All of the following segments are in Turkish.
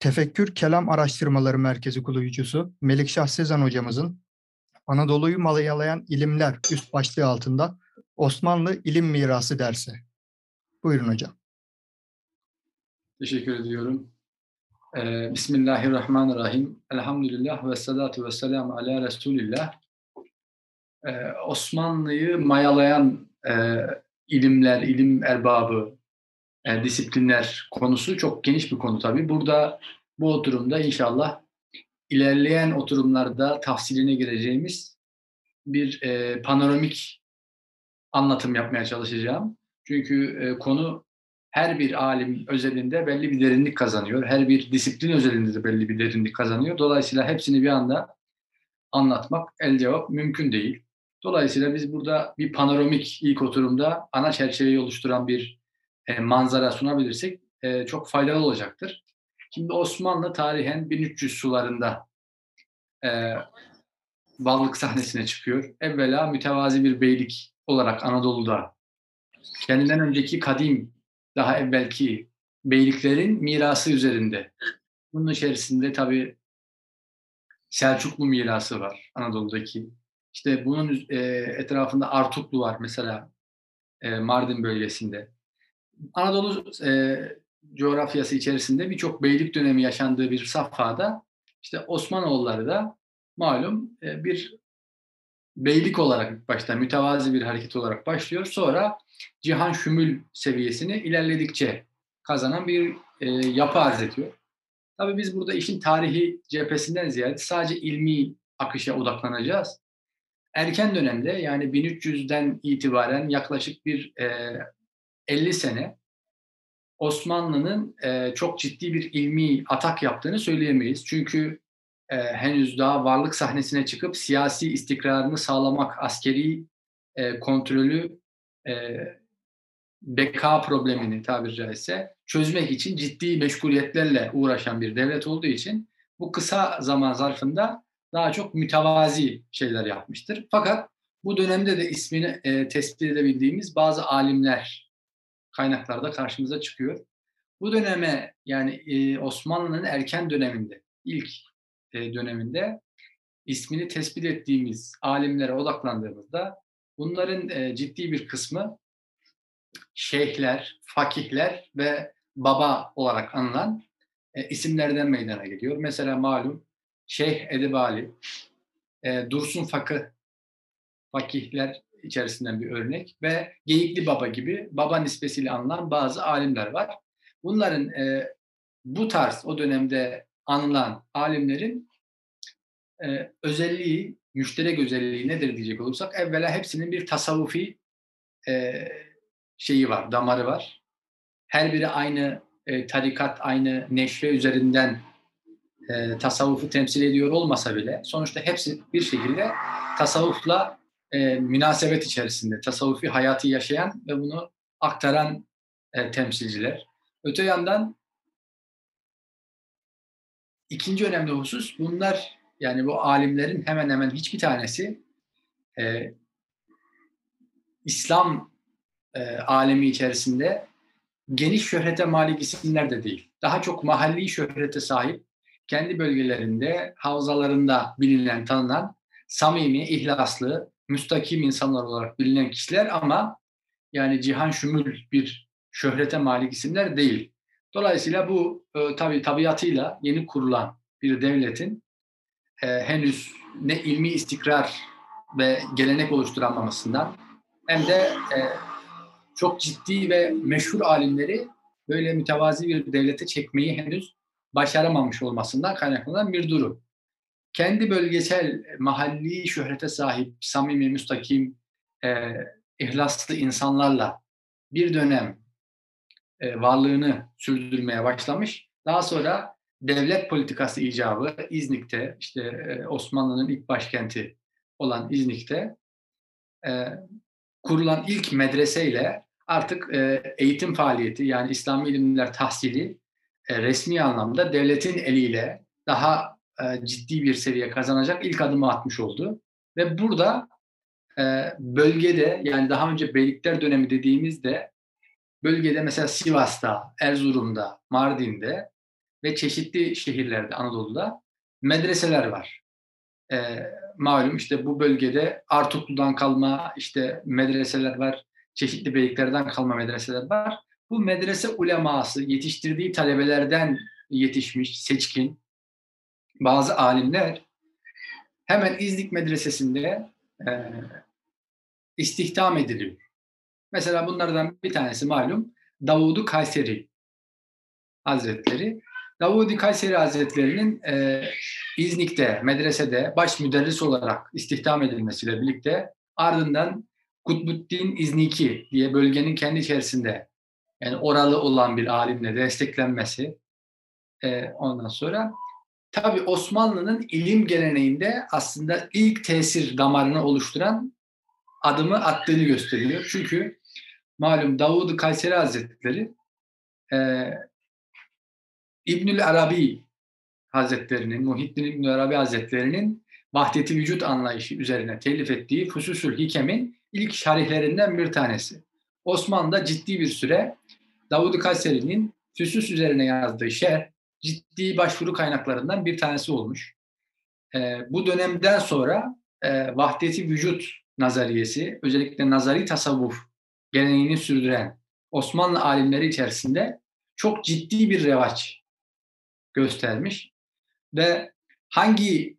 Tefekkür Kelam Araştırmaları Merkezi kurucusu Melikşah Sezen hocamızın Anadolu'yu malayalayan ilimler üst başlığı altında Osmanlı İlim Mirası dersi. Buyurun hocam. Teşekkür ediyorum. Ee, Bismillahirrahmanirrahim. Elhamdülillah ve salatu ve selamu ala Resulillah. Ee, Osmanlı'yı mayalayan e, ilimler, ilim erbabı, e, disiplinler konusu çok geniş bir konu tabii. Burada bu oturumda inşallah ilerleyen oturumlarda tafsiline gireceğimiz bir e, panoramik anlatım yapmaya çalışacağım. Çünkü e, konu her bir alim özelinde belli bir derinlik kazanıyor. Her bir disiplin özelinde de belli bir derinlik kazanıyor. Dolayısıyla hepsini bir anda anlatmak el cevap mümkün değil. Dolayısıyla biz burada bir panoramik ilk oturumda ana çerçeveyi oluşturan bir e, manzara sunabilirsek e, çok faydalı olacaktır. Şimdi Osmanlı tarihen 1300 sularında e, varlık sahnesine çıkıyor. Evvela mütevazi bir beylik olarak Anadolu'da kendinden önceki kadim daha evvelki beyliklerin mirası üzerinde. Bunun içerisinde tabi Selçuklu mirası var Anadolu'daki. İşte bunun e, etrafında Artuklu var mesela e, Mardin bölgesinde. Anadolu e, coğrafyası içerisinde birçok beylik dönemi yaşandığı bir safhada işte Osmanoğulları da malum e, bir beylik olarak başta mütevazi bir hareket olarak başlıyor. Sonra cihan şümül seviyesini ilerledikçe kazanan bir e, yapı arz ediyor. Tabii biz burada işin tarihi cephesinden ziyade sadece ilmi akışa odaklanacağız. Erken dönemde yani 1300'den itibaren yaklaşık bir e, 50 sene Osmanlı'nın e, çok ciddi bir ilmi atak yaptığını söyleyemeyiz. Çünkü e, henüz daha varlık sahnesine çıkıp siyasi istikrarını sağlamak, askeri e, kontrolü, e, beka problemini tabiri caizse çözmek için ciddi meşguliyetlerle uğraşan bir devlet olduğu için bu kısa zaman zarfında daha çok mütevazi şeyler yapmıştır. Fakat bu dönemde de ismini e, tespit edebildiğimiz bazı alimler kaynaklarda karşımıza çıkıyor. Bu döneme yani Osmanlı'nın erken döneminde, ilk döneminde ismini tespit ettiğimiz alimlere odaklandığımızda bunların ciddi bir kısmı şeyhler, fakihler ve baba olarak anılan isimlerden meydana geliyor. Mesela malum Şeyh Edebali, Dursun Fakı fakihler içerisinden bir örnek ve Geyikli Baba gibi baba nispesiyle anılan bazı alimler var. Bunların e, bu tarz o dönemde anılan alimlerin e, özelliği, müşterek özelliği nedir diyecek olursak evvela hepsinin bir tasavvufi e, şeyi var, damarı var. Her biri aynı e, tarikat, aynı neşve üzerinden e, tasavvufu temsil ediyor olmasa bile sonuçta hepsi bir şekilde tasavvufla e, münasebet içerisinde, tasavvufi hayatı yaşayan ve bunu aktaran e, temsilciler. Öte yandan ikinci önemli husus bunlar yani bu alimlerin hemen hemen hiçbir tanesi e, İslam e, alemi içerisinde geniş şöhrete malik isimler de değil. Daha çok mahalli şöhrete sahip, kendi bölgelerinde, havzalarında bilinen, tanınan, samimi, ihlaslı, müstakim insanlar olarak bilinen kişiler ama yani cihan şümül bir şöhrete malik isimler değil. Dolayısıyla bu e, tabi tabiatıyla yeni kurulan bir devletin e, henüz ne ilmi istikrar ve gelenek oluşturamamasından hem de e, çok ciddi ve meşhur alimleri böyle mütevazi bir devlete çekmeyi henüz başaramamış olmasından kaynaklanan bir durum. Kendi bölgesel, mahalli şöhrete sahip, samimi, müstakim, e, ihlaslı insanlarla bir dönem e, varlığını sürdürmeye başlamış. Daha sonra devlet politikası icabı İznik'te, işte e, Osmanlı'nın ilk başkenti olan İznik'te e, kurulan ilk medreseyle artık e, eğitim faaliyeti yani İslami ilimler tahsili e, resmi anlamda devletin eliyle daha e, ciddi bir seviye kazanacak ilk adımı atmış oldu. Ve burada e, bölgede yani daha önce Beylikler dönemi dediğimizde bölgede mesela Sivas'ta, Erzurum'da, Mardin'de ve çeşitli şehirlerde Anadolu'da medreseler var. E, malum işte bu bölgede Artuklu'dan kalma işte medreseler var, çeşitli beyliklerden kalma medreseler var. Bu medrese uleması yetiştirdiği talebelerden yetişmiş, seçkin bazı alimler hemen İznik Medresesi'nde e, istihdam ediliyor. Mesela bunlardan bir tanesi malum Davudu Kayseri Hazretleri. Davudi Kayseri Hazretleri'nin e, İznik'te, medresede baş müderris olarak istihdam edilmesiyle birlikte ardından Kutbuddin İzniki diye bölgenin kendi içerisinde yani oralı olan bir alimle desteklenmesi e, ondan sonra tabi Osmanlı'nın ilim geleneğinde aslında ilk tesir damarını oluşturan adımı attığını gösteriyor. Çünkü malum Davud Kayseri Hazretleri e, İbnül Arabi Hazretlerinin, Muhittin İbnül Arabi Hazretlerinin vahdeti vücut anlayışı üzerine telif ettiği Fususül Hikem'in ilk şarihlerinden bir tanesi. Osmanlı'da ciddi bir süre Davud Kayseri'nin Füsus üzerine yazdığı şerh ciddi başvuru kaynaklarından bir tanesi olmuş. E, bu dönemden sonra e, vahdeti vücut nazariyesi, özellikle nazari tasavvuf geleneğini sürdüren Osmanlı alimleri içerisinde çok ciddi bir revaç göstermiş ve hangi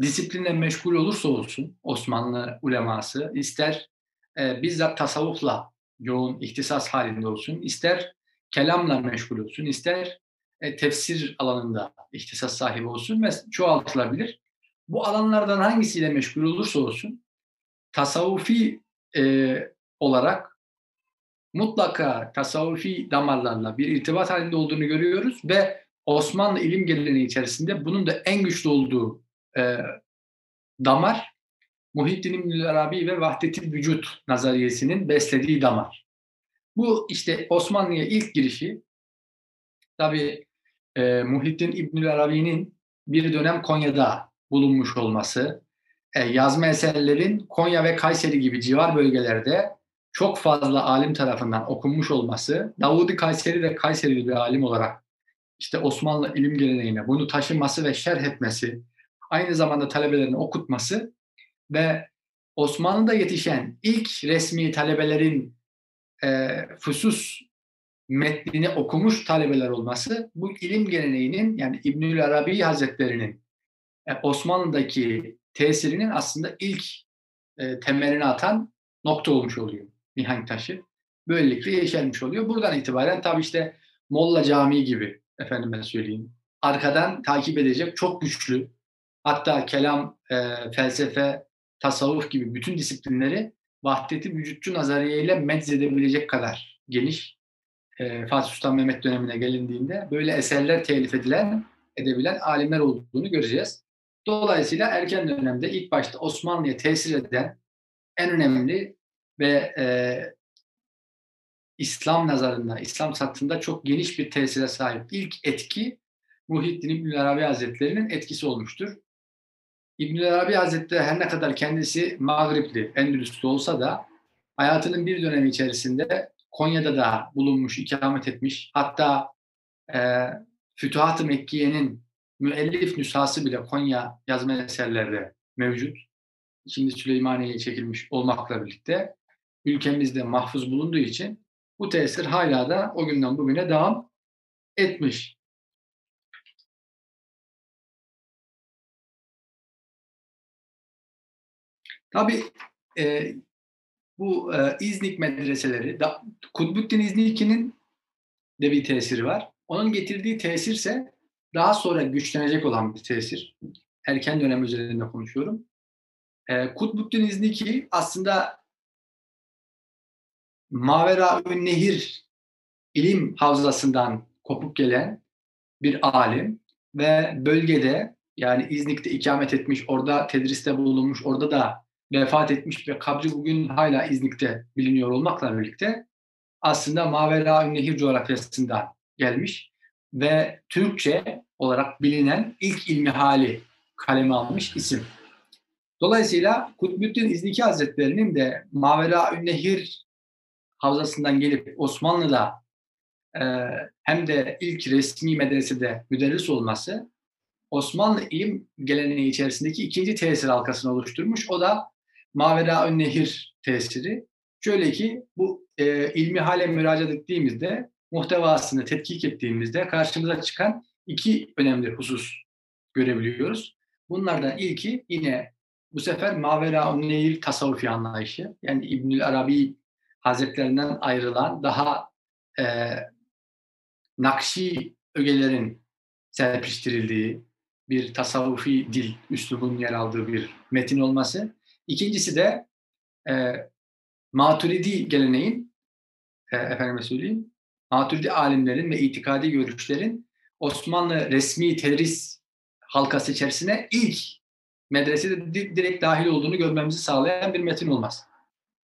disiplinle meşgul olursa olsun Osmanlı uleması ister e, bizzat tasavvufla yoğun ihtisas halinde olsun, ister kelamla meşgul olsun, ister e, tefsir alanında ihtisas sahibi olsun ve çoğaltılabilir. Bu alanlardan hangisiyle meşgul olursa olsun tasavvufi e, olarak mutlaka tasavvufi damarlarla bir irtibat halinde olduğunu görüyoruz ve Osmanlı ilim geleneği içerisinde bunun da en güçlü olduğu e, damar Muhittin İbnül Arabi ve Vahdeti Vücut nazariyesinin beslediği damar. Bu işte Osmanlı'ya ilk girişi tabi e, Muhittin İbnül Arabi'nin bir dönem Konya'da bulunmuş olması, e, yazma eserlerin Konya ve Kayseri gibi civar bölgelerde çok fazla alim tarafından okunmuş olması, Davudi Kayseri de Kayserili bir alim olarak işte Osmanlı ilim geleneğine bunu taşıması ve şerh etmesi, aynı zamanda talebelerini okutması ve Osmanlı'da yetişen ilk resmi talebelerin e, fusus metnini okumuş talebeler olması bu ilim geleneğinin yani İbnül Arabi Hazretleri'nin e, Osmanlı'daki tesirinin aslında ilk e, temelini atan nokta olmuş oluyor. Mihenk taşı. Böylelikle yeşermiş oluyor. Buradan itibaren tabii işte Molla Camii gibi efendime söyleyeyim. Arkadan takip edecek çok güçlü hatta kelam, e, felsefe, tasavvuf gibi bütün disiplinleri vahdeti vücutçu nazariye ile medzedebilecek kadar geniş e, Fatih Sultan Mehmet dönemine gelindiğinde böyle eserler telif edilen, edebilen alimler olduğunu göreceğiz. Dolayısıyla erken dönemde ilk başta Osmanlı'ya tesir eden en önemli ve e, İslam nazarında, İslam satında çok geniş bir tesire sahip ilk etki Muhittin İbn Arabi Hazretleri'nin etkisi olmuştur. İbn Arabi Hazretleri her ne kadar kendisi Mağripli, Endülüs'te olsa da hayatının bir dönemi içerisinde Konya'da da bulunmuş, ikamet etmiş. Hatta e, Fütuhat-ı Mekkiye'nin müellif nüshası bile Konya yazma eserlerde mevcut. Şimdi Süleymaniye'ye çekilmiş olmakla birlikte ülkemizde mahfuz bulunduğu için bu tesir hala da o günden bugüne devam etmiş. Tabii e, bu e, İznik medreseleri, da, Kutbuddin İzniki'nin de bir tesiri var. Onun getirdiği tesirse daha sonra güçlenecek olan bir tesir. Erken dönem üzerinde konuşuyorum. E, Kutbuddin İzniki aslında Mavera Nehir ilim havzasından kopup gelen bir alim ve bölgede yani İznik'te ikamet etmiş, orada tedriste bulunmuş, orada da vefat etmiş ve kabri bugün hala İznik'te biliniyor olmakla birlikte aslında Mavera Nehir coğrafyasından gelmiş ve Türkçe olarak bilinen ilk ilmi hali kaleme almış isim. Dolayısıyla Kutbuddin İzniki Hazretleri'nin de Mavera Nehir havzasından gelip Osmanlı'da e, hem de ilk resmi medresede müderris olması Osmanlı ilim geleneği içerisindeki ikinci tesir halkasını oluşturmuş. O da Mavera Nehir tesiri. Şöyle ki bu e, ilmi hale müracaat ettiğimizde muhtevasını tetkik ettiğimizde karşımıza çıkan iki önemli husus görebiliyoruz. Bunlardan ilki yine bu sefer Mavera Nehir tasavvufi anlayışı. Yani İbnül Arabi Hazretlerinden ayrılan daha e, Nakşi ögelerin serpiştirildiği bir tasavvufi dil üslubun yer aldığı bir metin olması. İkincisi de e, Maturidi geleneğin e, efendime söyleyeyim Maturidi alimlerin ve itikadi görüşlerin Osmanlı resmi tedris halkası içerisine ilk medresede direkt dahil olduğunu görmemizi sağlayan bir metin olmaz.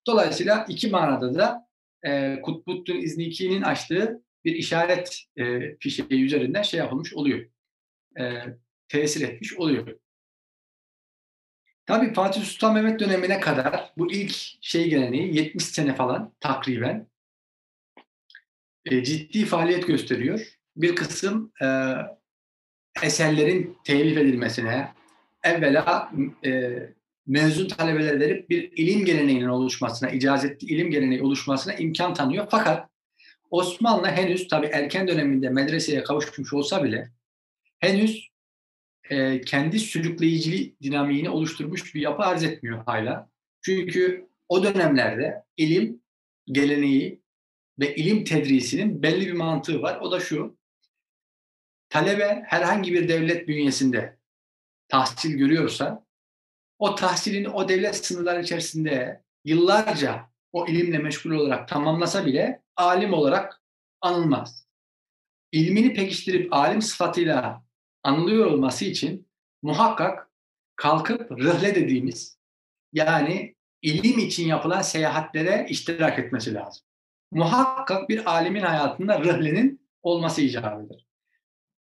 Dolayısıyla iki manada da e, Kutbuddin İzniki'nin açtığı bir işaret e, fişeği üzerinden şey yapılmış oluyor. E, tesir etmiş oluyor. Tabii Fatih Sultan Mehmet dönemine kadar bu ilk şey geleneği 70 sene falan takriben e, ciddi faaliyet gösteriyor. Bir kısım e, eserlerin telif edilmesine, evvela e, mezun talebeler verip bir ilim geleneğinin oluşmasına, icazetli ilim geleneği oluşmasına imkan tanıyor. Fakat Osmanlı henüz tabii erken döneminde medreseye kavuşmuş olsa bile henüz e, kendi sürükleyiciliği dinamiğini oluşturmuş bir yapı arz etmiyor hala. Çünkü o dönemlerde ilim geleneği ve ilim tedrisinin belli bir mantığı var. O da şu. Talebe herhangi bir devlet bünyesinde tahsil görüyorsa o tahsilini o devlet sınırları içerisinde yıllarca o ilimle meşgul olarak tamamlasa bile alim olarak anılmaz. İlmini pekiştirip alim sıfatıyla anılıyor olması için muhakkak kalkıp rıhle dediğimiz yani ilim için yapılan seyahatlere iştirak etmesi lazım. Muhakkak bir alimin hayatında rıhlenin olması icap eder.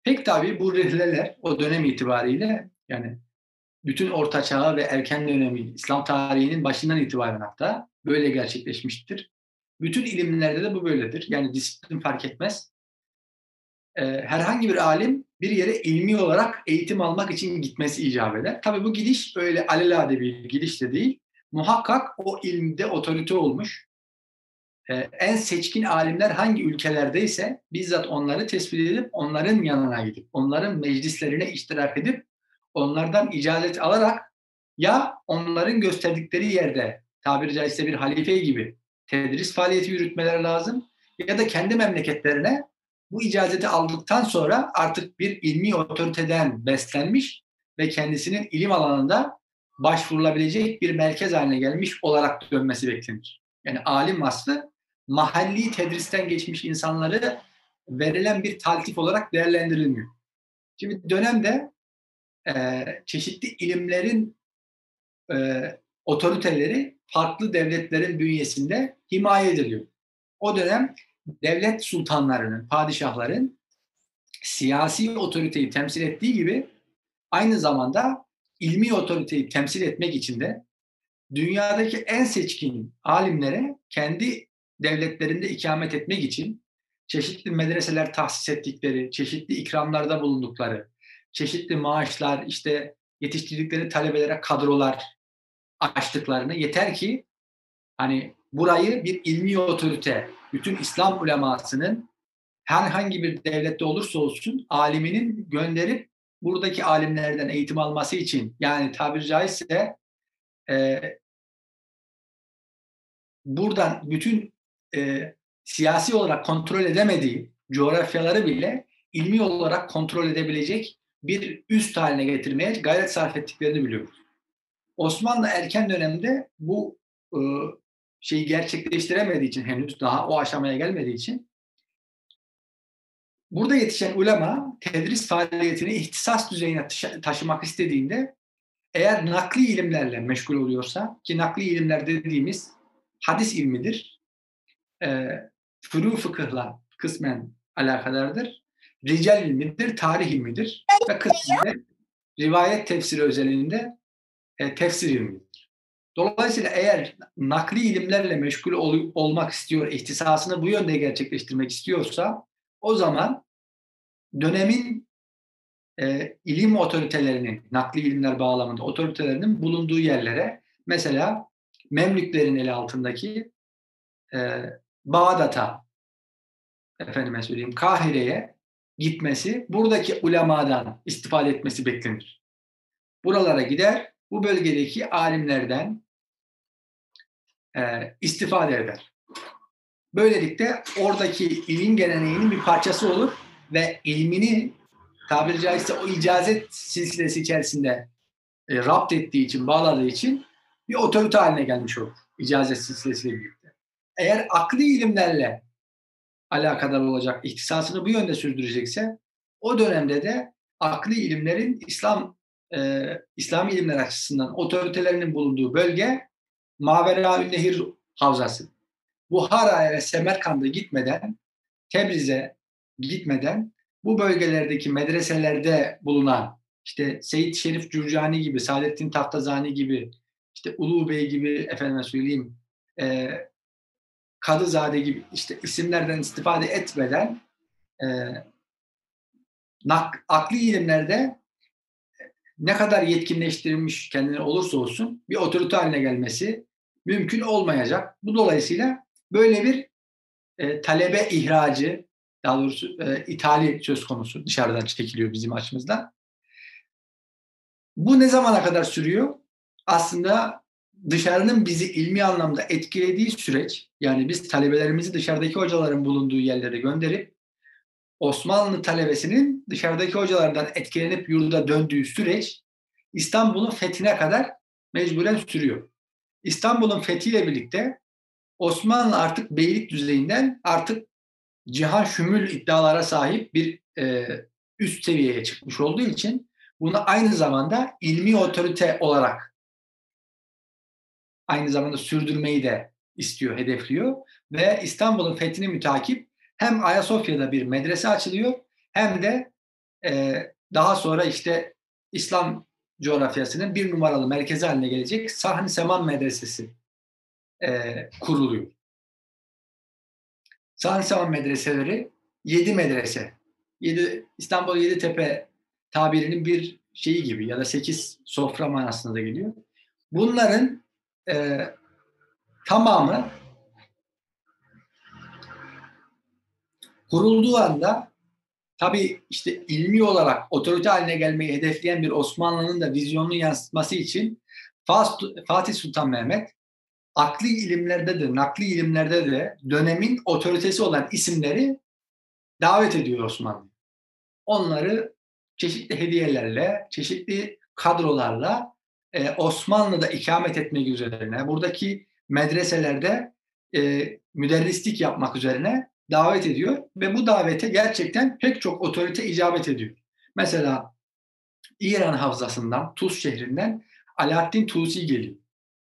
Pek tabii bu rihleler o dönem itibariyle yani bütün orta çağı ve erken dönemi İslam tarihinin başından itibaren hatta böyle gerçekleşmiştir. Bütün ilimlerde de bu böyledir. Yani disiplin fark etmez. Ee, herhangi bir alim bir yere ilmi olarak eğitim almak için gitmesi icap eder. Tabii bu gidiş öyle alelade bir gidiş de değil. Muhakkak o ilmde otorite olmuş. Ee, en seçkin alimler hangi ülkelerdeyse bizzat onları tespit edip onların yanına gidip onların meclislerine iştirak edip onlardan icazet alarak ya onların gösterdikleri yerde tabiri caizse bir halife gibi tedris faaliyeti yürütmeleri lazım ya da kendi memleketlerine bu icazeti aldıktan sonra artık bir ilmi otoriteden beslenmiş ve kendisinin ilim alanında başvurulabilecek bir merkez haline gelmiş olarak dönmesi beklenir. Yani alim vasfı mahalli tedristen geçmiş insanları verilen bir taltif olarak değerlendirilmiyor. Şimdi dönemde e, çeşitli ilimlerin e, otoriteleri farklı devletlerin bünyesinde himaye ediliyor. O dönem devlet sultanlarının, padişahların siyasi otoriteyi temsil ettiği gibi aynı zamanda ilmi otoriteyi temsil etmek için de dünyadaki en seçkin alimlere kendi devletlerinde ikamet etmek için çeşitli medreseler tahsis ettikleri, çeşitli ikramlarda bulundukları, çeşitli maaşlar, işte yetiştirdikleri talebelere kadrolar açtıklarını yeter ki hani burayı bir ilmi otorite, bütün İslam ulemasının herhangi bir devlette olursa olsun aliminin gönderip buradaki alimlerden eğitim alması için yani tabiri caizse e, buradan bütün e, siyasi olarak kontrol edemediği coğrafyaları bile ilmi olarak kontrol edebilecek bir üst haline getirmeye gayret sarf ettiklerini biliyoruz. Osmanlı erken dönemde bu e, şeyi gerçekleştiremediği için henüz daha o aşamaya gelmediği için burada yetişen ulema tedris faaliyetini ihtisas düzeyine taşımak istediğinde eğer nakli ilimlerle meşgul oluyorsa ki nakli ilimler dediğimiz hadis ilmidir. E, furu fıkıhla kısmen alakadardır. Rical ilmidir, tarih ilmidir ve kısmen rivayet tefsiri özelinde e, tefsir ilmidir. Dolayısıyla eğer nakli ilimlerle meşgul ol, olmak istiyor, ihtisasını bu yönde gerçekleştirmek istiyorsa o zaman dönemin e, ilim otoritelerinin, nakli ilimler bağlamında otoritelerinin bulunduğu yerlere mesela Memlüklerin eli altındaki e, Bağdat'a efendime söyleyeyim Kahire'ye gitmesi, buradaki ulemadan istifade etmesi beklenir. Buralara gider, bu bölgedeki alimlerden e, istifade eder. Böylelikle oradaki ilim geleneğinin bir parçası olur ve ilmini tabiri caizse o icazet silsilesi içerisinde e, rapt ettiği için, bağladığı için bir otorite haline gelmiş olur. İcazet silsilesiyle birlikte. Eğer akli ilimlerle alakadar olacak, ihtisasını bu yönde sürdürecekse o dönemde de akli ilimlerin İslam e, İslami ilimler açısından otoritelerinin bulunduğu bölge Mavera Nehir Havzası. Buhara'ya ve Semerkand'a gitmeden, Tebriz'e gitmeden bu bölgelerdeki medreselerde bulunan işte Seyit Şerif Cürcani gibi, Saadettin Taftazani gibi, işte Ulu Bey gibi efendime söyleyeyim e, Kadızade gibi işte isimlerden istifade etmeden e, nak, akli ilimlerde ne kadar yetkinleştirilmiş kendine olursa olsun bir otorite haline gelmesi mümkün olmayacak. Bu dolayısıyla böyle bir e, talebe ihracı, daha doğrusu e, ithali söz konusu dışarıdan çekiliyor bizim açımızdan. Bu ne zamana kadar sürüyor? Aslında dışarının bizi ilmi anlamda etkilediği süreç, yani biz talebelerimizi dışarıdaki hocaların bulunduğu yerlere gönderip Osmanlı talebesinin dışarıdaki hocalardan etkilenip yurda döndüğü süreç İstanbul'un fethine kadar mecburen sürüyor. İstanbul'un fethiyle birlikte Osmanlı artık beylik düzeyinden artık cihan şümül iddialara sahip bir e, üst seviyeye çıkmış olduğu için bunu aynı zamanda ilmi otorite olarak aynı zamanda sürdürmeyi de istiyor, hedefliyor ve İstanbul'un fethini mütakip hem Ayasofya'da bir medrese açılıyor hem de e, daha sonra işte İslam coğrafyasının bir numaralı merkezi haline gelecek Sahni Seman Medresesi e, kuruluyor. Sahni Seman medreseleri yedi medrese. Yedi, İstanbul Yeditepe tabirinin bir şeyi gibi ya da sekiz sofra manasında da geliyor. Bunların e, tamamı kurulduğu anda tabii işte ilmi olarak otorite haline gelmeyi hedefleyen bir Osmanlı'nın da vizyonunu yansıtması için Fatih Sultan Mehmet akli ilimlerde de, nakli ilimlerde de dönemin otoritesi olan isimleri davet ediyor Osmanlı. Onları çeşitli hediyelerle, çeşitli kadrolarla e, Osmanlı'da ikamet etmek üzerine, buradaki medreselerde e, müderrislik yapmak üzerine davet ediyor ve bu davete gerçekten pek çok otorite icabet ediyor. Mesela İran Havzası'ndan, Tuz şehrinden Alaaddin Tusi geliyor.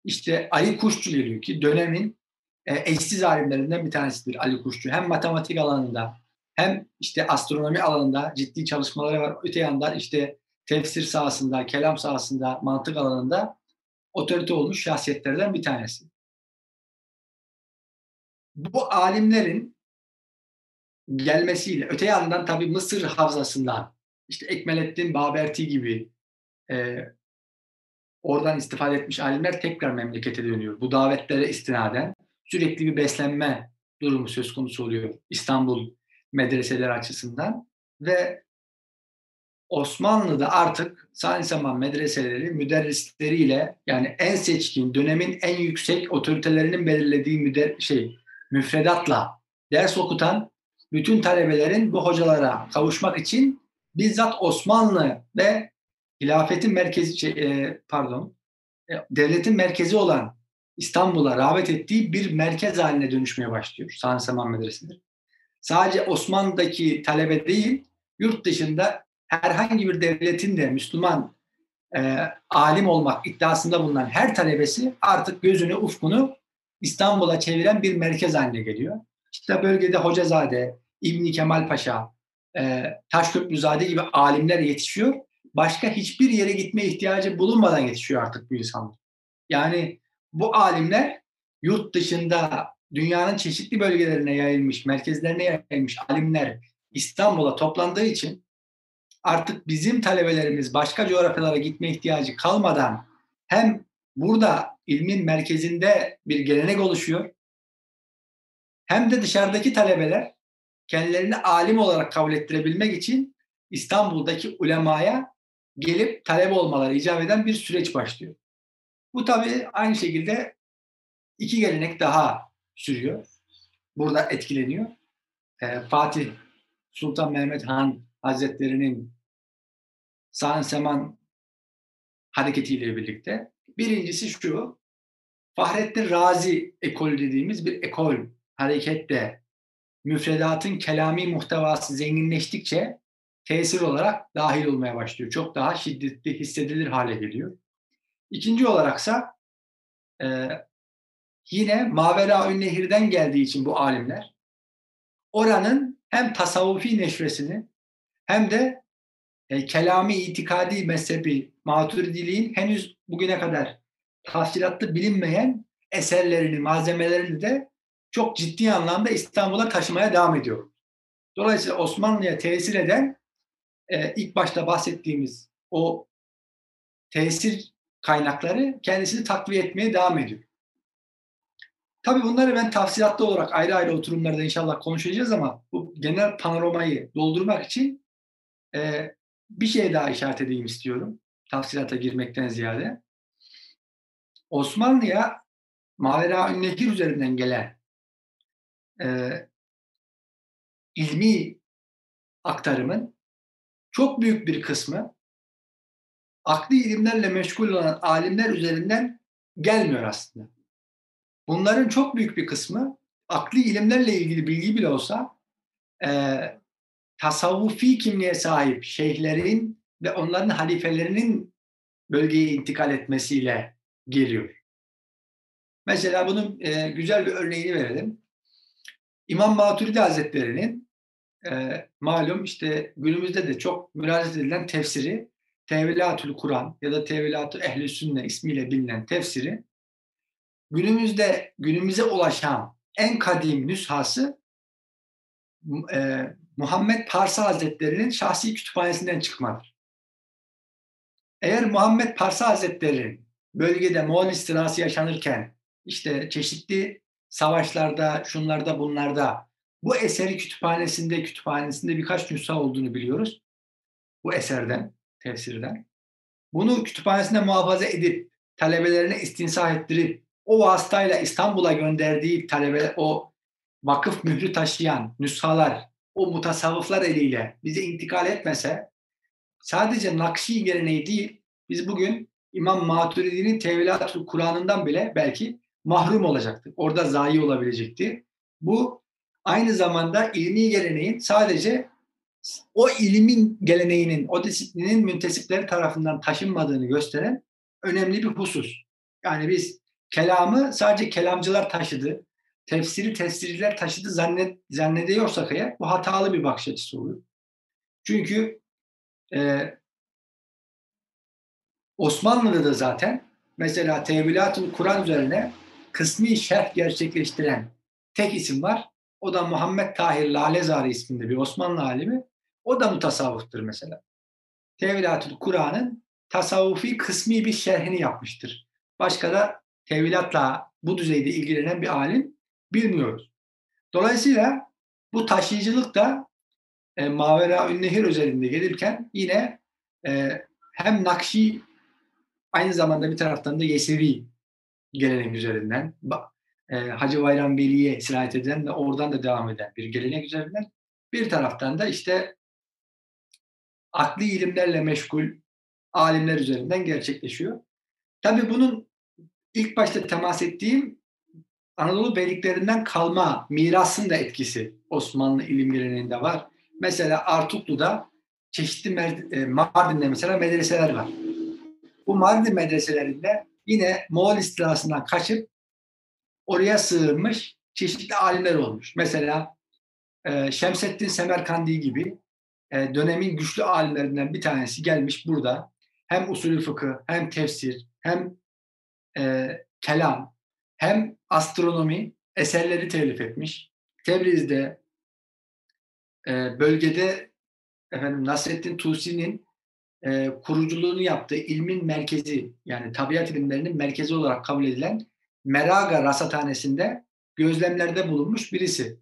İşte Ali Kuşçu geliyor ki dönemin e, eşsiz alimlerinden bir tanesidir Ali Kuşçu. Hem matematik alanında hem işte astronomi alanında ciddi çalışmaları var. Öte yandan işte tefsir sahasında, kelam sahasında, mantık alanında otorite olmuş şahsiyetlerden bir tanesi. Bu alimlerin gelmesiyle öte yandan tabii Mısır havzasından işte Ekmelettin Baberti gibi e, oradan istifade etmiş alimler tekrar memlekete dönüyor. Bu davetlere istinaden sürekli bir beslenme durumu söz konusu oluyor İstanbul medreseler açısından ve Osmanlı'da artık Sani Saman medreseleri müderrisleriyle yani en seçkin dönemin en yüksek otoritelerinin belirlediği müder şey müfredatla ders okutan bütün talebelerin bu hocalara kavuşmak için bizzat Osmanlı ve hilafetin merkezi şey, e, pardon e, devletin merkezi olan İstanbul'a rağbet ettiği bir merkez haline dönüşmeye başlıyor Sani Saman Medreseleri. Sadece Osmanlı'daki talebe değil, yurt dışında herhangi bir devletin de Müslüman e, alim olmak iddiasında bulunan her talebesi artık gözünü, ufkunu İstanbul'a çeviren bir merkez haline geliyor. İşte bölgede Hocazade, İbni Kemal Paşa, e, Taşköprüzade gibi alimler yetişiyor. Başka hiçbir yere gitme ihtiyacı bulunmadan yetişiyor artık bu insanlar. Yani bu alimler yurt dışında dünyanın çeşitli bölgelerine yayılmış, merkezlerine yayılmış alimler İstanbul'a toplandığı için artık bizim talebelerimiz başka coğrafyalara gitme ihtiyacı kalmadan hem burada ilmin merkezinde bir gelenek oluşuyor hem de dışarıdaki talebeler kendilerini alim olarak kabul ettirebilmek için İstanbul'daki ulemaya gelip talep olmaları icap eden bir süreç başlıyor. Bu tabii aynı şekilde iki gelenek daha sürüyor. Burada etkileniyor. Ee, Fatih Sultan Mehmet Han Hazretleri'nin Sağın Seman hareketiyle birlikte. Birincisi şu, Fahrettin Razi ekolü dediğimiz bir ekol harekette müfredatın kelami muhtevası zenginleştikçe tesir olarak dahil olmaya başlıyor. Çok daha şiddetli hissedilir hale geliyor. İkinci olaraksa e, yine Mavera Nehir'den geldiği için bu alimler oranın hem tasavvufi neşresini hem de e, kelami itikadi mezhebi maturidiliğin henüz bugüne kadar tahsilatlı bilinmeyen eserlerini, malzemelerini de çok ciddi anlamda İstanbul'a taşımaya devam ediyor. Dolayısıyla Osmanlı'ya tesir eden e, ilk başta bahsettiğimiz o tesir kaynakları kendisini takviye etmeye devam ediyor. Tabii bunları ben tafsilatlı olarak ayrı ayrı oturumlarda inşallah konuşacağız ama bu genel panoramayı doldurmak için e, bir şey daha işaret edeyim istiyorum. Tafsilata girmekten ziyade. Osmanlı'ya Mavera Ünnehir üzerinden gelen e, ilmi aktarımın çok büyük bir kısmı akli ilimlerle meşgul olan alimler üzerinden gelmiyor aslında. Bunların çok büyük bir kısmı akli ilimlerle ilgili bilgi bile olsa e, tasavvufi kimliğe sahip şeyhlerin ve onların halifelerinin bölgeye intikal etmesiyle geliyor. Mesela bunun e, güzel bir örneğini verelim. İmam Maturidi Hazretleri'nin e, malum işte günümüzde de çok müracaat edilen tefsiri Tevilatül Kur'an ya da Tevilatül Ehli Sünne ismiyle bilinen tefsiri günümüzde günümüze ulaşan en kadim nüshası e, Muhammed Parsa Hazretleri'nin şahsi kütüphanesinden çıkmadır. Eğer Muhammed Parsa Hazretleri bölgede Moğol istilası yaşanırken işte çeşitli savaşlarda, şunlarda, bunlarda bu eseri kütüphanesinde, kütüphanesinde birkaç nüsha olduğunu biliyoruz. Bu eserden, tefsirden. Bunu kütüphanesinde muhafaza edip, talebelerine istinsah ettirip, o vasıtayla İstanbul'a gönderdiği talebe, o vakıf mührü taşıyan nüshalar, o mutasavvıflar eliyle bize intikal etmese, sadece Nakşi geleneği değil, biz bugün İmam Maturidi'nin Tevilat Kur'an'ından bile belki mahrum olacaktık. Orada zayi olabilecekti. Bu aynı zamanda ilmi geleneğin sadece o ilimin geleneğinin, o disiplinin müntesipleri tarafından taşınmadığını gösteren önemli bir husus. Yani biz kelamı sadece kelamcılar taşıdı, tefsiri tefsirciler taşıdı zannet, zannediyorsak eğer bu hatalı bir bakış açısı oluyor. Çünkü e, Osmanlı'da da zaten mesela tevilat Kur'an üzerine kısmi şerh gerçekleştiren tek isim var. O da Muhammed Tahir Lalezari isminde bir Osmanlı alimi. O da mutasavvıftır mesela. Tevilatül Kur'an'ın tasavvufi kısmi bir şerhini yapmıştır. Başka da tevilatla bu düzeyde ilgilenen bir alim bilmiyoruz. Dolayısıyla bu taşıyıcılık da e, Mavera Ünnehir özelinde gelirken yine e, hem Nakşi aynı zamanda bir taraftan da Yesevi gelenek üzerinden e, Hacı Bayram Veli'ye sirayet eden ve oradan da devam eden bir gelenek üzerinden bir taraftan da işte akli ilimlerle meşgul alimler üzerinden gerçekleşiyor. Tabii bunun ilk başta temas ettiğim Anadolu beyliklerinden kalma mirasın da etkisi Osmanlı ilim geleneğinde var. Mesela Artuklu'da çeşitli e, Mardin'de mesela medreseler var. Bu Mardin medreselerinde yine Moğol istilasından kaçıp oraya sığınmış çeşitli alimler olmuş. Mesela e, Şemseddin Semerkandi gibi e, dönemin güçlü alimlerinden bir tanesi gelmiş burada hem usulü fıkıh hem tefsir hem e, kelam hem astronomi eserleri telif etmiş. Tebriz'de e, bölgede efendim Nasreddin Tusi'nin e, kuruculuğunu yaptığı ilmin merkezi yani tabiat ilimlerinin merkezi olarak kabul edilen Meraga Rasathanesi'nde gözlemlerde bulunmuş birisi.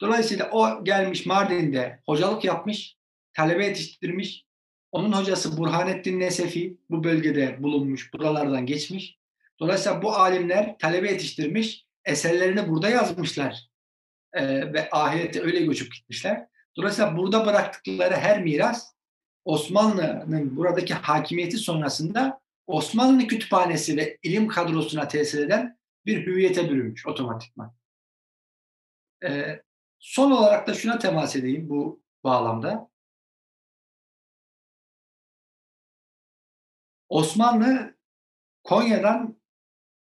Dolayısıyla o gelmiş Mardin'de hocalık yapmış, talebe yetiştirmiş. Onun hocası Burhanettin Nesefi bu bölgede bulunmuş, buralardan geçmiş. Dolayısıyla bu alimler talebe yetiştirmiş, eserlerini burada yazmışlar. Ee, ve ahirete öyle göçüp gitmişler. Dolayısıyla burada bıraktıkları her miras Osmanlı'nın buradaki hakimiyeti sonrasında Osmanlı kütüphanesi ve ilim kadrosuna tesir eden bir hüviyete bürünmüş otomatikman. Ee, son olarak da şuna temas edeyim bu bağlamda. Osmanlı Konya'dan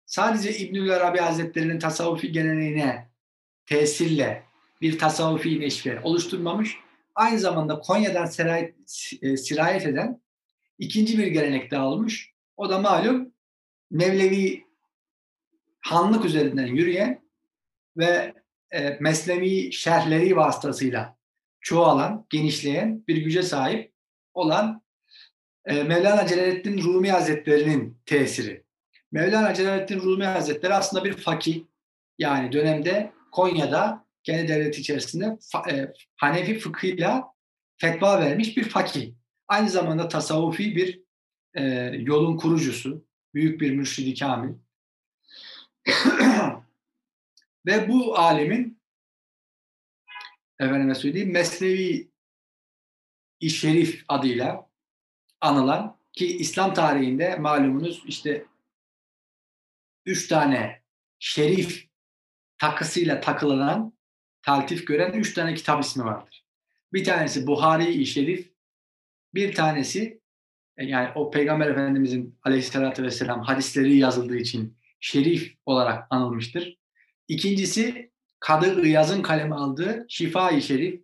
sadece İbnül Arabi Hazretleri'nin tasavvufi geleneğine tesirle bir tasavvufi neşve oluşturmamış. Aynı zamanda Konya'dan sirayet, e, sirayet eden ikinci bir gelenek daha olmuş. O da malum Mevlevi hanlık üzerinden yürüyen ve e, meslevi şerhleri vasıtasıyla çoğalan, genişleyen bir güce sahip olan e, Mevlana Celaleddin Rumi Hazretleri'nin tesiri. Mevlana Celaleddin Rumi Hazretleri aslında bir fakih. Yani dönemde Konya'da kendi devleti içerisinde e, Hanefi fıkhıyla fetva vermiş bir fakih. Aynı zamanda tasavvufi bir e, yolun kurucusu, büyük bir mürşidi kamil. Ve bu alemin efendime söyleyeyim Mesnevi Şerif adıyla anılan ki İslam tarihinde malumunuz işte üç tane şerif takısıyla takılan, taltif gören üç tane kitap ismi vardır. Bir tanesi Buhari-i Şerif, bir tanesi e, yani o Peygamber Efendimizin aleyhissalatü vesselam hadisleri yazıldığı için şerif olarak anılmıştır. İkincisi Kadı Iyaz'ın kaleme aldığı Şifa-i Şerif.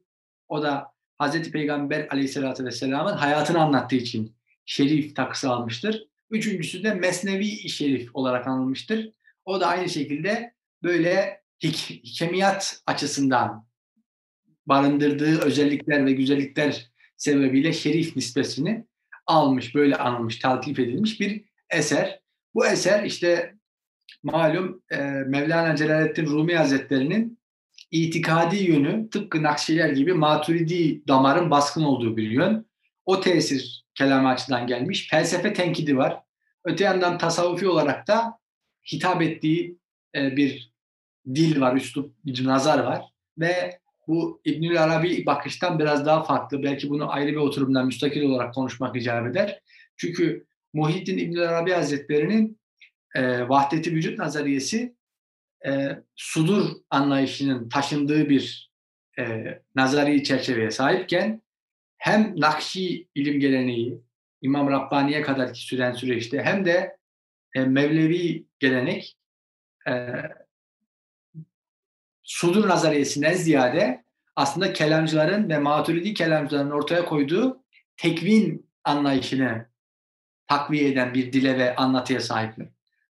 O da Hazreti Peygamber aleyhissalatü vesselamın hayatını anlattığı için şerif takısı almıştır. Üçüncüsü de Mesnevi Şerif olarak anılmıştır. O da aynı şekilde böyle hik- hikemiyat açısından barındırdığı özellikler ve güzellikler sebebiyle şerif nispesini almış, böyle anılmış, taltif edilmiş bir eser. Bu eser işte malum e, Mevlana Celaleddin Rumi Hazretleri'nin itikadi yönü tıpkı Nakşiler gibi Maturidi damarın baskın olduğu bir yön. O tesir kelam açıdan gelmiş. Felsefe tenkidi var. Öte yandan tasavvufi olarak da hitap ettiği e, bir dil var, üslup, nazar var. Ve bu İbnül Arabi bakıştan biraz daha farklı. Belki bunu ayrı bir oturumdan müstakil olarak konuşmak icap eder. Çünkü Muhyiddin İbnül Arabi Hazretleri'nin e, vahdeti vücut nazariyesi e, sudur anlayışının taşındığı bir e, nazari çerçeveye sahipken hem Nakşi ilim geleneği İmam Rabbani'ye kadar süren süreçte hem de e, Mevlevi gelenek e, sudur nazariyesinden ziyade aslında kelamcıların ve maturidi kelamcıların ortaya koyduğu tekvin anlayışını takviye eden bir dile ve anlatıya sahipler.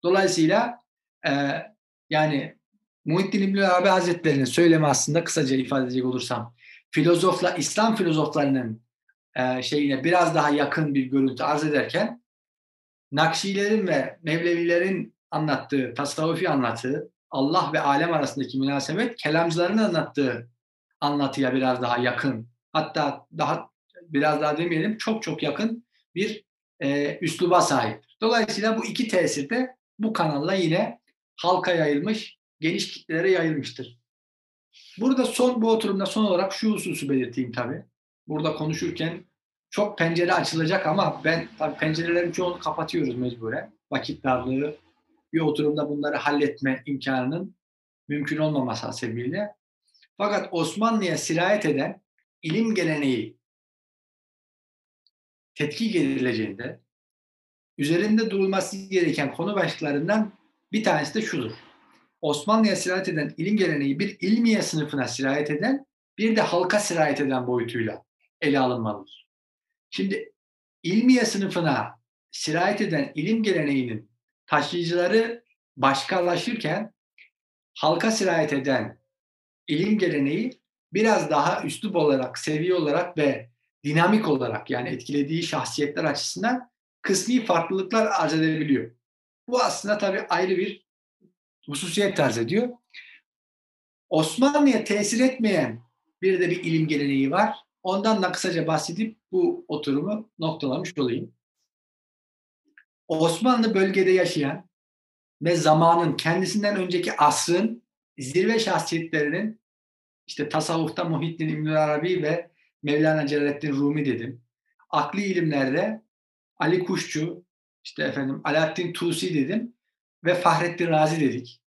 Dolayısıyla e, yani Muhittin İbn Arabi Hazretleri'nin söylemi aslında kısaca ifade edecek olursam filozofla İslam filozoflarının e, şeyine biraz daha yakın bir görüntü arz ederken Nakşilerin ve Mevlevilerin anlattığı, tasavvufi anlattığı, Allah ve alem arasındaki münasebet kelamcıların anlattığı anlatıya biraz daha yakın. Hatta daha biraz daha demeyelim çok çok yakın bir e, üsluba sahip. Dolayısıyla bu iki tesir de bu kanalla yine halka yayılmış, geniş kitlelere yayılmıştır. Burada son bu oturumda son olarak şu hususu belirteyim tabii. Burada konuşurken çok pencere açılacak ama ben tabii pencerelerin çoğunu kapatıyoruz mecburen. Vakit darlığı, bir oturumda bunları halletme imkanının mümkün olmaması hasebiyle. Fakat Osmanlı'ya sirayet eden ilim geleneği tetkik edileceğinde üzerinde durulması gereken konu başlıklarından bir tanesi de şudur. Osmanlı'ya sirayet eden ilim geleneği bir ilmiye sınıfına sirayet eden bir de halka sirayet eden boyutuyla ele alınmalıdır. Şimdi ilmiye sınıfına sirayet eden ilim geleneğinin taşıyıcıları başkalaşırken halka sirayet eden ilim geleneği biraz daha üslup olarak, seviye olarak ve dinamik olarak yani etkilediği şahsiyetler açısından kısmi farklılıklar arz edebiliyor. Bu aslında tabii ayrı bir hususiyet arz ediyor. Osmanlı'ya tesir etmeyen bir de bir ilim geleneği var. Ondan da kısaca bahsedip bu oturumu noktalamış olayım. Osmanlı bölgede yaşayan ve zamanın kendisinden önceki asrın zirve şahsiyetlerinin işte tasavvufta Muhittin İbn Arabi ve Mevlana Celaleddin Rumi dedim. Akli ilimlerde Ali Kuşçu, işte efendim Alaaddin Tusi dedim ve Fahrettin Razi dedik.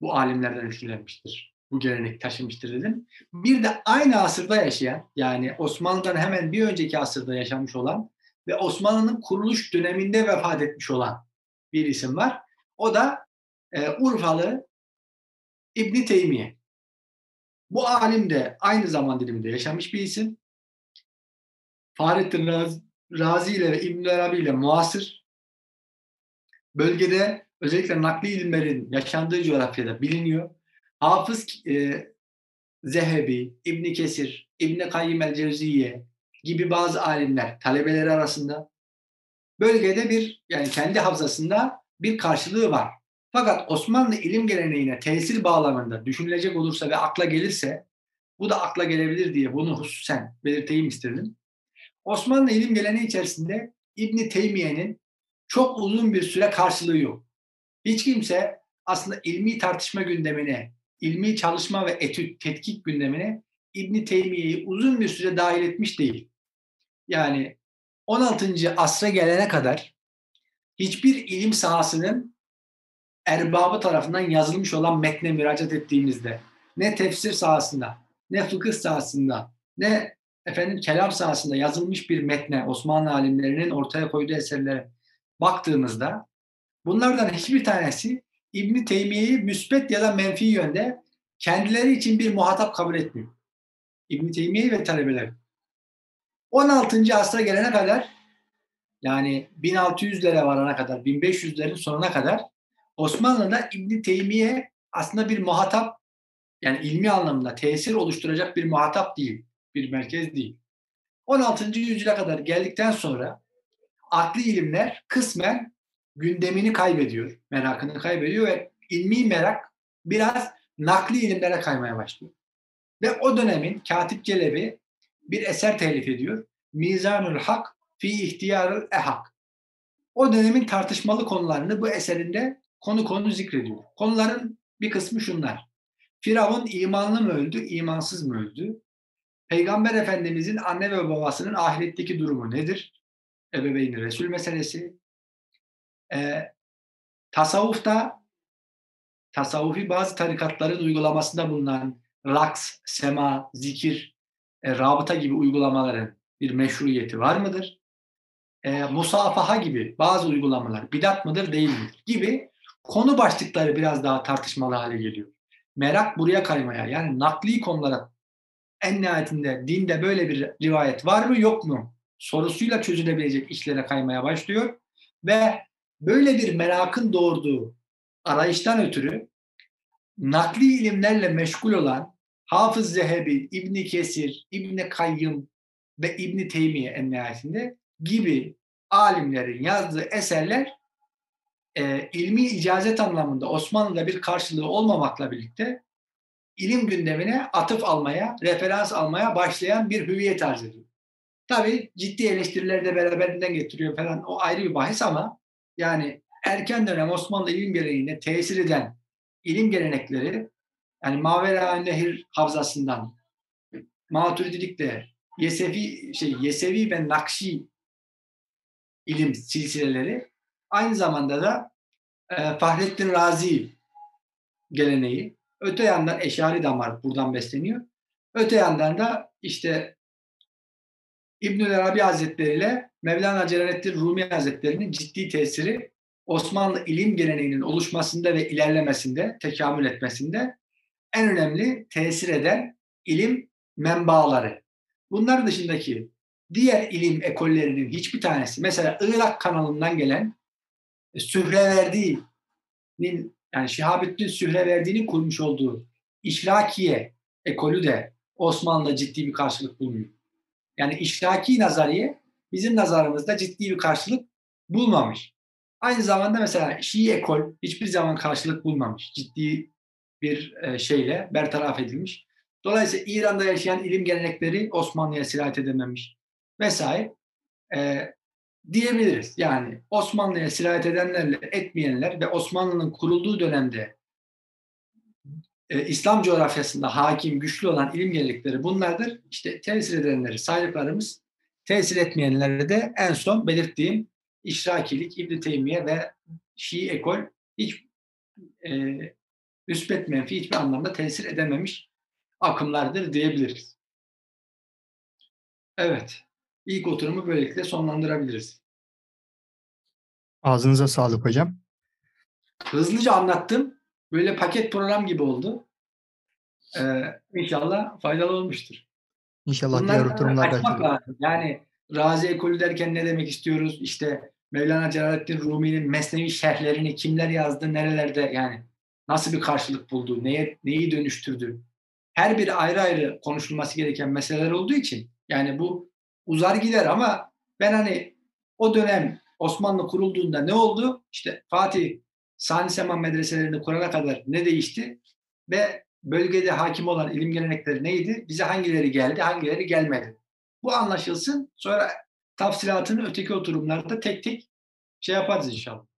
Bu alimlerden etkilenmiştir. Bu gelenek taşımıştır dedim. Bir de aynı asırda yaşayan yani Osmanlı'dan hemen bir önceki asırda yaşamış olan ve Osmanlı'nın kuruluş döneminde vefat etmiş olan bir isim var. O da e, Urfalı İbni Teymiye. Bu alim de aynı zaman diliminde yaşamış bir isim. Fahrettin Razi, ile İbn Arabi ile muasır. Bölgede özellikle nakli ilimlerin yaşandığı coğrafyada biliniyor. Hafız e, Zehebi, İbn Kesir, İbn Kayyim el Cevziye gibi bazı alimler talebeleri arasında bölgede bir yani kendi havzasında bir karşılığı var. Fakat Osmanlı ilim geleneğine tesir bağlamında düşünülecek olursa ve akla gelirse bu da akla gelebilir diye bunu hususen belirteyim istedim. Osmanlı ilim geleneği içerisinde İbni Teymiye'nin çok uzun bir süre karşılığı yok. Hiç kimse aslında ilmi tartışma gündemine, ilmi çalışma ve etüt, tetkik gündemine İbni Teymiye'yi uzun bir süre dahil etmiş değil. Yani 16. asra gelene kadar hiçbir ilim sahasının erbabı tarafından yazılmış olan metne müracaat ettiğimizde ne tefsir sahasında, ne fıkıh sahasında, ne efendim kelam sahasında yazılmış bir metne Osmanlı alimlerinin ortaya koyduğu eserlere baktığımızda bunlardan hiçbir tanesi İbn Teymiye'yi müspet ya da menfi yönde kendileri için bir muhatap kabul etmiyor. İbn Teymiye ve talebeleri. 16. asra gelene kadar yani 1600'lere varana kadar, 1500'lerin sonuna kadar Osmanlı'da İbn Teymiye aslında bir muhatap yani ilmi anlamda tesir oluşturacak bir muhatap değil, bir merkez değil. 16. yüzyıla kadar geldikten sonra akli ilimler kısmen gündemini kaybediyor, merakını kaybediyor ve ilmi merak biraz nakli ilimlere kaymaya başlıyor. Ve o dönemin Katip Celebi bir eser telif ediyor. Mizanul Hak fi ihtiyarul ehak. O dönemin tartışmalı konularını bu eserinde konu konu zikrediyor. Konuların bir kısmı şunlar. Firavun imanlı mı öldü, imansız mı öldü? Peygamber Efendimizin anne ve babasının ahiretteki durumu nedir? Ebeveyni Resul meselesi. Ee, tasavvufta tasavvufi bazı tarikatların uygulamasında bulunan raks, sema, zikir, e, rabıta gibi uygulamaların bir meşruiyeti var mıdır? E, musafaha gibi bazı uygulamalar bidat mıdır değil midir gibi konu başlıkları biraz daha tartışmalı hale geliyor. Merak buraya kaymaya yani nakli konulara en nihayetinde dinde böyle bir rivayet var mı yok mu sorusuyla çözülebilecek işlere kaymaya başlıyor ve böyle bir merakın doğurduğu arayıştan ötürü nakli ilimlerle meşgul olan Hafız Zehebi, İbni Kesir, İbni Kayyım ve İbni Teymiye en nihayetinde gibi alimlerin yazdığı eserler e, ilmi icazet anlamında Osmanlı'da bir karşılığı olmamakla birlikte ilim gündemine atıf almaya, referans almaya başlayan bir hüviyet arz ediyor. Tabii ciddi eleştirileri de beraberinde getiriyor falan o ayrı bir bahis ama yani erken dönem Osmanlı ilim geleneğine tesir eden ilim gelenekleri yani Mavera Nehir Havzası'ndan Maturidilikle Yesevi şey Yesevi ve Nakşi ilim silsileleri aynı zamanda da e, Fahrettin Razi geleneği öte yandan Eşari damar buradan besleniyor. Öte yandan da işte İbnül Arabi Hazretleri ile Mevlana Celaleddin Rumi Hazretleri'nin ciddi tesiri Osmanlı ilim geleneğinin oluşmasında ve ilerlemesinde, tekamül etmesinde en önemli tesir eden ilim menbaaları. Bunlar dışındaki diğer ilim ekollerinin hiçbir tanesi, mesela Irak kanalından gelen Sühreverdi'nin yani Şihabettin Sühreverdi'nin kurmuş olduğu İşrakiye ekolü de Osmanlı'da ciddi bir karşılık bulmuyor. Yani işraki nazariye bizim nazarımızda ciddi bir karşılık bulmamış. Aynı zamanda mesela Şii ekol hiçbir zaman karşılık bulmamış. Ciddi bir e, şeyle bertaraf edilmiş. Dolayısıyla İran'da yaşayan ilim gelenekleri Osmanlı'ya sirayet edememiş vesaire e, diyebiliriz. Yani Osmanlı'ya sirayet edenlerle etmeyenler ve Osmanlı'nın kurulduğu dönemde e, İslam coğrafyasında hakim, güçlü olan ilim gelenekleri bunlardır. İşte tesir edenleri saydıklarımız, tesir etmeyenleri de en son belirttiğim İşrakilik, İbn Teymiye ve Şii ekol hiç e, müsbet menfi hiçbir anlamda tesir edememiş akımlardır diyebiliriz. Evet. İlk oturumu böylelikle sonlandırabiliriz. Ağzınıza sağlık hocam. Hızlıca anlattım. Böyle paket program gibi oldu. Ee, inşallah faydalı olmuştur. İnşallah diğer Bunları oturumlarda açmak lazım. Yani Razi ekolü derken ne demek istiyoruz? İşte Mevlana Celaleddin Rumi'nin mesnevi şerhlerini kimler yazdı, nerelerde yani nasıl bir karşılık buldu, neye, neyi dönüştürdü? Her biri ayrı ayrı konuşulması gereken meseleler olduğu için yani bu uzar gider ama ben hani o dönem Osmanlı kurulduğunda ne oldu? İşte Fatih Sani Seman medreselerini kurana kadar ne değişti? Ve bölgede hakim olan ilim gelenekleri neydi? Bize hangileri geldi, hangileri gelmedi? Bu anlaşılsın. Sonra tafsilatını öteki oturumlarda tek tek şey yaparız inşallah.